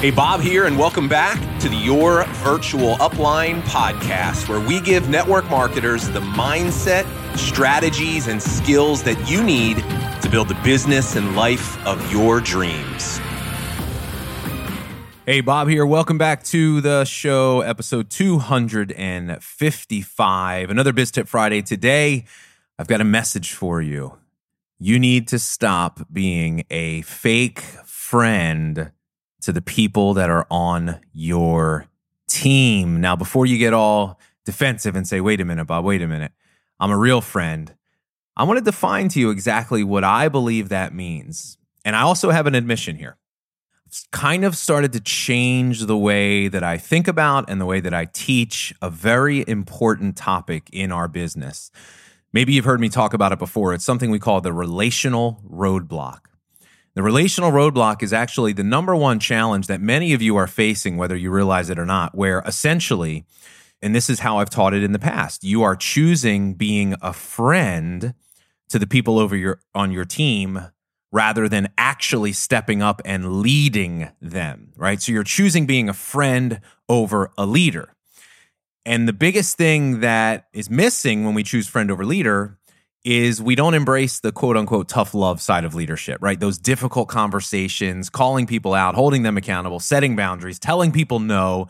Hey, Bob here, and welcome back to the Your Virtual Upline podcast, where we give network marketers the mindset, strategies, and skills that you need to build the business and life of your dreams. Hey, Bob here. Welcome back to the show, episode 255. Another Biz Tip Friday. Today, I've got a message for you. You need to stop being a fake friend to the people that are on your team. Now, before you get all defensive and say, wait a minute, Bob, wait a minute, I'm a real friend, I want to define to you exactly what I believe that means. And I also have an admission here. It's kind of started to change the way that I think about and the way that I teach a very important topic in our business. Maybe you've heard me talk about it before. It's something we call the relational roadblock. The relational roadblock is actually the number one challenge that many of you are facing, whether you realize it or not, where essentially, and this is how I've taught it in the past, you are choosing being a friend to the people over your on your team rather than actually stepping up and leading them, right? So you're choosing being a friend over a leader. And the biggest thing that is missing when we choose friend over leader is we don't embrace the quote unquote tough love side of leadership, right? Those difficult conversations, calling people out, holding them accountable, setting boundaries, telling people no.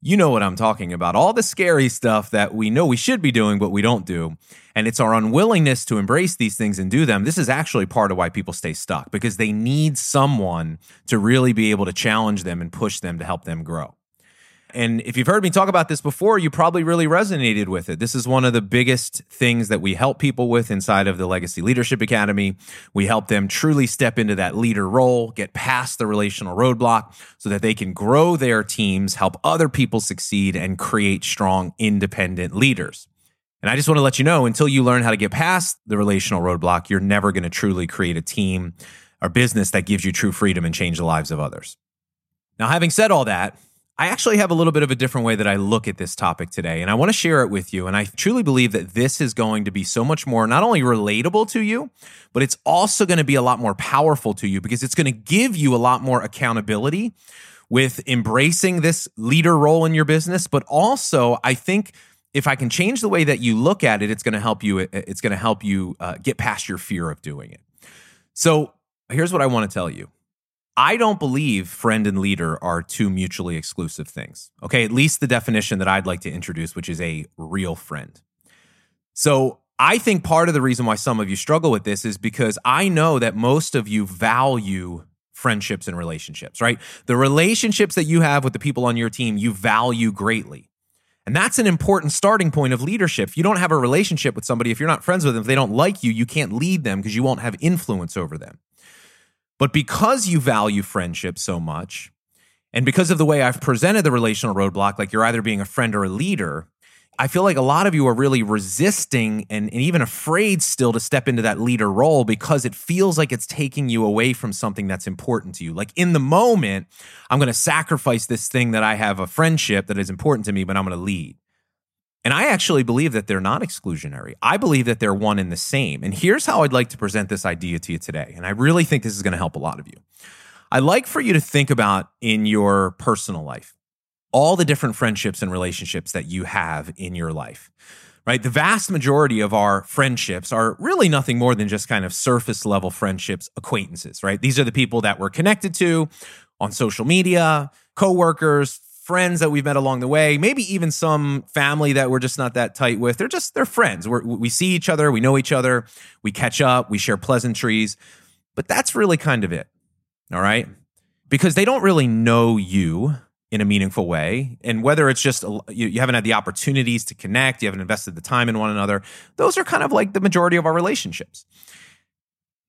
You know what I'm talking about. All the scary stuff that we know we should be doing, but we don't do. And it's our unwillingness to embrace these things and do them. This is actually part of why people stay stuck because they need someone to really be able to challenge them and push them to help them grow. And if you've heard me talk about this before, you probably really resonated with it. This is one of the biggest things that we help people with inside of the Legacy Leadership Academy. We help them truly step into that leader role, get past the relational roadblock so that they can grow their teams, help other people succeed, and create strong, independent leaders. And I just want to let you know until you learn how to get past the relational roadblock, you're never going to truly create a team or business that gives you true freedom and change the lives of others. Now, having said all that, I actually have a little bit of a different way that I look at this topic today, and I want to share it with you. And I truly believe that this is going to be so much more not only relatable to you, but it's also going to be a lot more powerful to you because it's going to give you a lot more accountability with embracing this leader role in your business. But also, I think if I can change the way that you look at it, it's going to help you. It's going to help you uh, get past your fear of doing it. So here's what I want to tell you I don't believe friend and leader are two mutually exclusive things. Okay, at least the definition that I'd like to introduce, which is a real friend. So I think part of the reason why some of you struggle with this is because I know that most of you value friendships and relationships, right? The relationships that you have with the people on your team, you value greatly. And that's an important starting point of leadership. If you don't have a relationship with somebody, if you're not friends with them, if they don't like you, you can't lead them because you won't have influence over them. But because you value friendship so much, and because of the way I've presented the relational roadblock, like you're either being a friend or a leader, I feel like a lot of you are really resisting and, and, even afraid still to step into that leader role because it feels like it's taking you away from something that's important to you. Like in the moment, I'm going to sacrifice this thing that I have a friendship that is important to me, but I'm going to lead. And I actually believe that they're not exclusionary. I believe that they're one and the same. And here's how I'd like to present this idea to you today. And I really think this is going to help a lot of you. I'd like for you to think about in your personal life all the different friendships and relationships that you have in your life. Right? The vast majority of our friendships are really nothing more than just kind of surface level friendships, acquaintances, right? These are the people that we're connected to on social media, coworkers, friends that we've met along the way, maybe even some family that we're just not that tight with. They're just they're friends. We're, we see each other, we know each other, we catch up, we share pleasantries, but that's really kind of it. All right, because they don't really know you in a meaningful way, and whether it's just uh, you, you haven't had the opportunities to connect, you haven't invested the time in one another. Those are kind of like the majority of our relationships.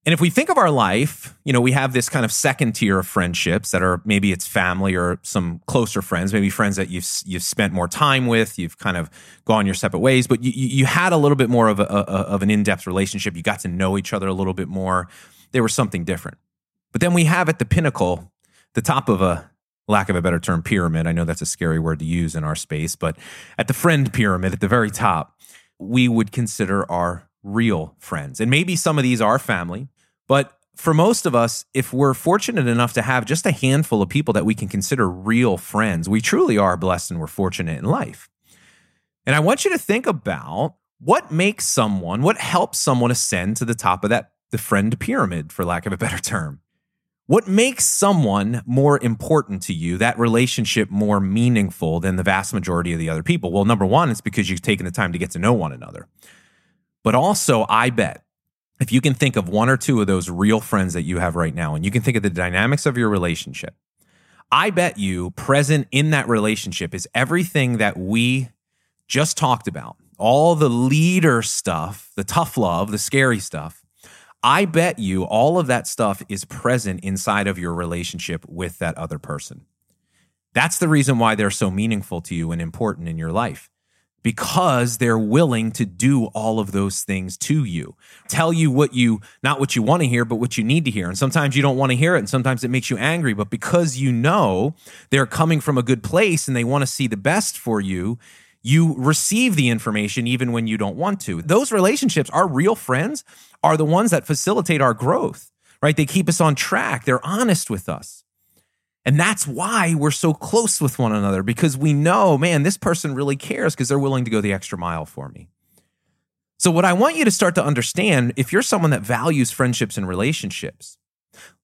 And if we think of our life, you know, we have this kind of second tier of friendships that are maybe it's family or some closer friends, maybe friends that you've you've spent more time with, you've kind of gone your separate ways, but you you had a little bit more of a, a of an in depth relationship. You got to know each other a little bit more. There was something different. But then we have at the pinnacle, the top of a lack of a better term, pyramid. I know that's a scary word to use in our space, but at the friend pyramid, at the very top, we would consider our real friends. And maybe some of these are family, but for most of us, if we're fortunate enough to have just a handful of people that we can consider real friends, we truly are blessed and we're fortunate in life. And I want you to think about what makes someone, what helps someone ascend to the top of that, the friend pyramid, for lack of a better term. What makes someone more important to you, that relationship more meaningful than the vast majority of the other people? Well, number one, it's because you've taken the time to get to know one another. But also, I bet if you can think of one or two of those real friends that you have right now, and you can think of the dynamics of your relationship, I bet you present in that relationship is everything that we just talked about all the leader stuff, the tough love, the scary stuff. I bet you all of that stuff is present inside of your relationship with that other person. That's the reason why they're so meaningful to you and important in your life because they're willing to do all of those things to you. Tell you what you, not what you want to hear, but what you need to hear. And sometimes you don't want to hear it, and sometimes it makes you angry. But because you know they're coming from a good place and they want to see the best for you, you receive the information even when you don't want to. Those relationships, our real friends, are the ones that facilitate our growth, right? They keep us on track, they're honest with us. And that's why we're so close with one another because we know, man, this person really cares because they're willing to go the extra mile for me. So, what I want you to start to understand if you're someone that values friendships and relationships,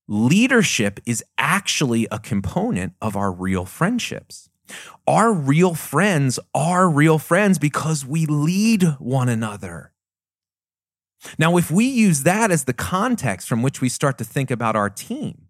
leadership is actually a component of our real friendships. Our real friends are real friends because we lead one another. Now, if we use that as the context from which we start to think about our team,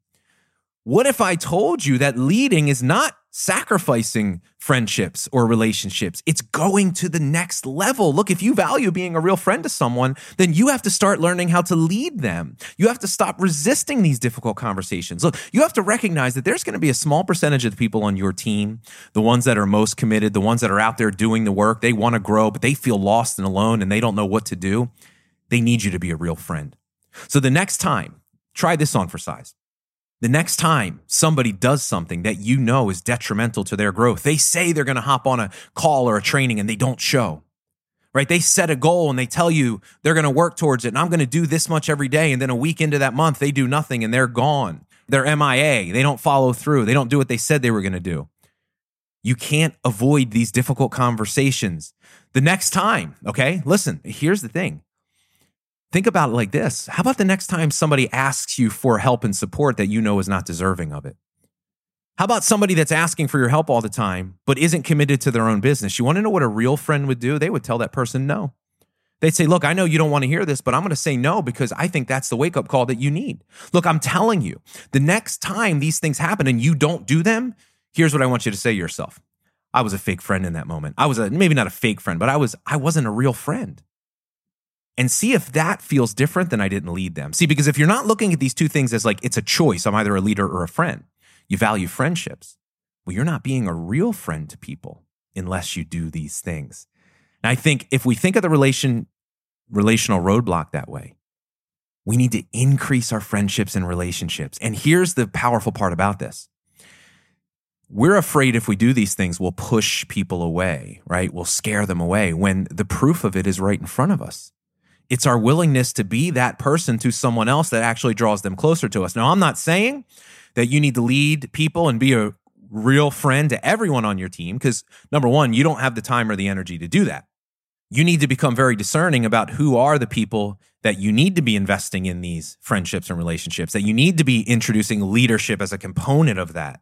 what if I told you that leading is not sacrificing friendships or relationships? It's going to the next level. Look, if you value being a real friend to someone, then you have to start learning how to lead them. You have to stop resisting these difficult conversations. Look, you have to recognize that there's going to be a small percentage of the people on your team, the ones that are most committed, the ones that are out there doing the work, they want to grow, but they feel lost and alone and they don't know what to do. They need you to be a real friend. So the next time, try this on for size. The next time somebody does something that you know is detrimental to their growth, they say they're going to hop on a call or a training and they don't show, right? They set a goal and they tell you they're going to work towards it and I'm going to do this much every day. And then a week into that month, they do nothing and they're gone. They're MIA. They don't follow through. They don't do what they said they were going to do. You can't avoid these difficult conversations. The next time, okay? Listen, here's the thing Think about it like this How about the next time somebody asks you for help and support that you know is not deserving of it? How about somebody that's asking for your help all the time, but isn't committed to their own business? You want to know what a real friend would do? They would tell that person no. They'd say, Look, I know you don't want to hear this, but I'm going to say no because I think that's the wake up call that you need. Look, I'm telling you, the next time these things happen and you don't do them, here's what I want you to say to yourself. I was a fake friend in that moment. I was a, maybe not a fake friend, but I was, I wasn't a real friend and see if that feels different than I didn't lead them. See, because if you're not looking at these two things as like it's a choice, I'm either a leader or a friend, you value friendships. Well, you're not being a real friend to people unless you do these things. And I think if we think of the relation relational roadblock that way, we need to increase our friendships and relationships. And here's the powerful part about this. We're afraid if we do these things, we'll push people away, right? We'll scare them away when the proof of it is right in front of us. It's our willingness to be that person to someone else that actually draws them closer to us. Now, I'm not saying that you need to lead people and be a real friend to everyone on your team because number one, you don't have the time or the energy to do that. You need to become very discerning about who are the people that you need to be investing in these friendships and relationships, that you need to be introducing leadership as a component of that.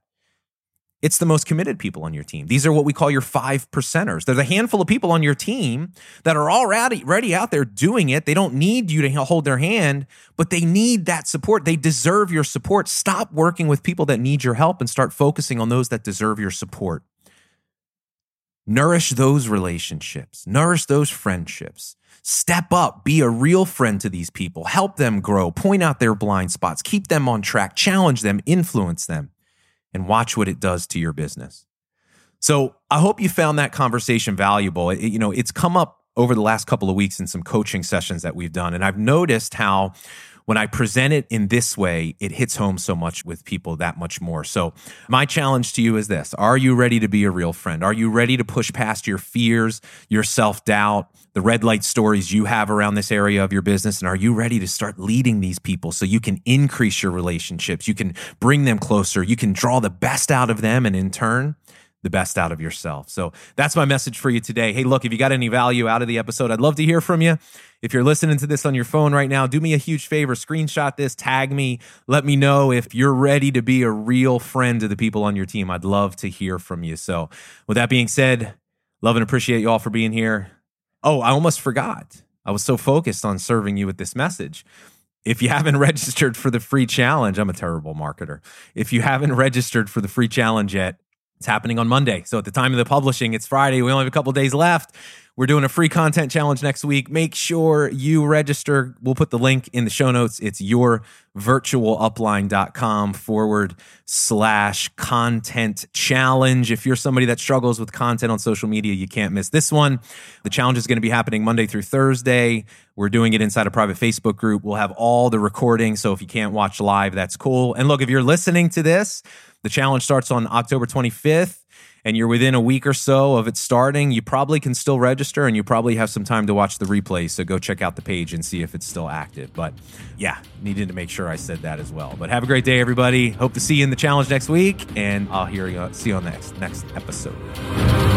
It's the most committed people on your team. These are what we call your five percenters. There's a handful of people on your team that are already ready out there doing it. They don't need you to hold their hand, but they need that support. They deserve your support. Stop working with people that need your help and start focusing on those that deserve your support. Nourish those relationships, nourish those friendships. Step up, be a real friend to these people, help them grow, point out their blind spots, keep them on track, challenge them, influence them and watch what it does to your business. So I hope you found that conversation valuable. It, you know, it's come up over the last couple of weeks in some coaching sessions that we've done. And I've noticed how when I present it in this way, it hits home so much with people that much more. So, my challenge to you is this Are you ready to be a real friend? Are you ready to push past your fears, your self doubt, the red light stories you have around this area of your business? And are you ready to start leading these people so you can increase your relationships? You can bring them closer, you can draw the best out of them, and in turn, the best out of yourself. So that's my message for you today. Hey, look, if you got any value out of the episode, I'd love to hear from you. If you're listening to this on your phone right now, do me a huge favor, screenshot this, tag me, let me know if you're ready to be a real friend to the people on your team. I'd love to hear from you. So, with that being said, love and appreciate you all for being here. Oh, I almost forgot. I was so focused on serving you with this message. If you haven't registered for the free challenge, I'm a terrible marketer. If you haven't registered for the free challenge yet, it's happening on Monday. So at the time of the publishing, it's Friday. We only have a couple days left. We're doing a free content challenge next week. Make sure you register. We'll put the link in the show notes. It's yourvirtualupline.com forward slash content challenge. If you're somebody that struggles with content on social media, you can't miss this one. The challenge is going to be happening Monday through Thursday. We're doing it inside a private Facebook group. We'll have all the recordings. So if you can't watch live, that's cool. And look, if you're listening to this, the challenge starts on October 25th and you're within a week or so of it starting, you probably can still register and you probably have some time to watch the replay. So go check out the page and see if it's still active. But yeah, needed to make sure I said that as well. But have a great day, everybody. Hope to see you in the challenge next week, and I'll hear you see you on the next next episode.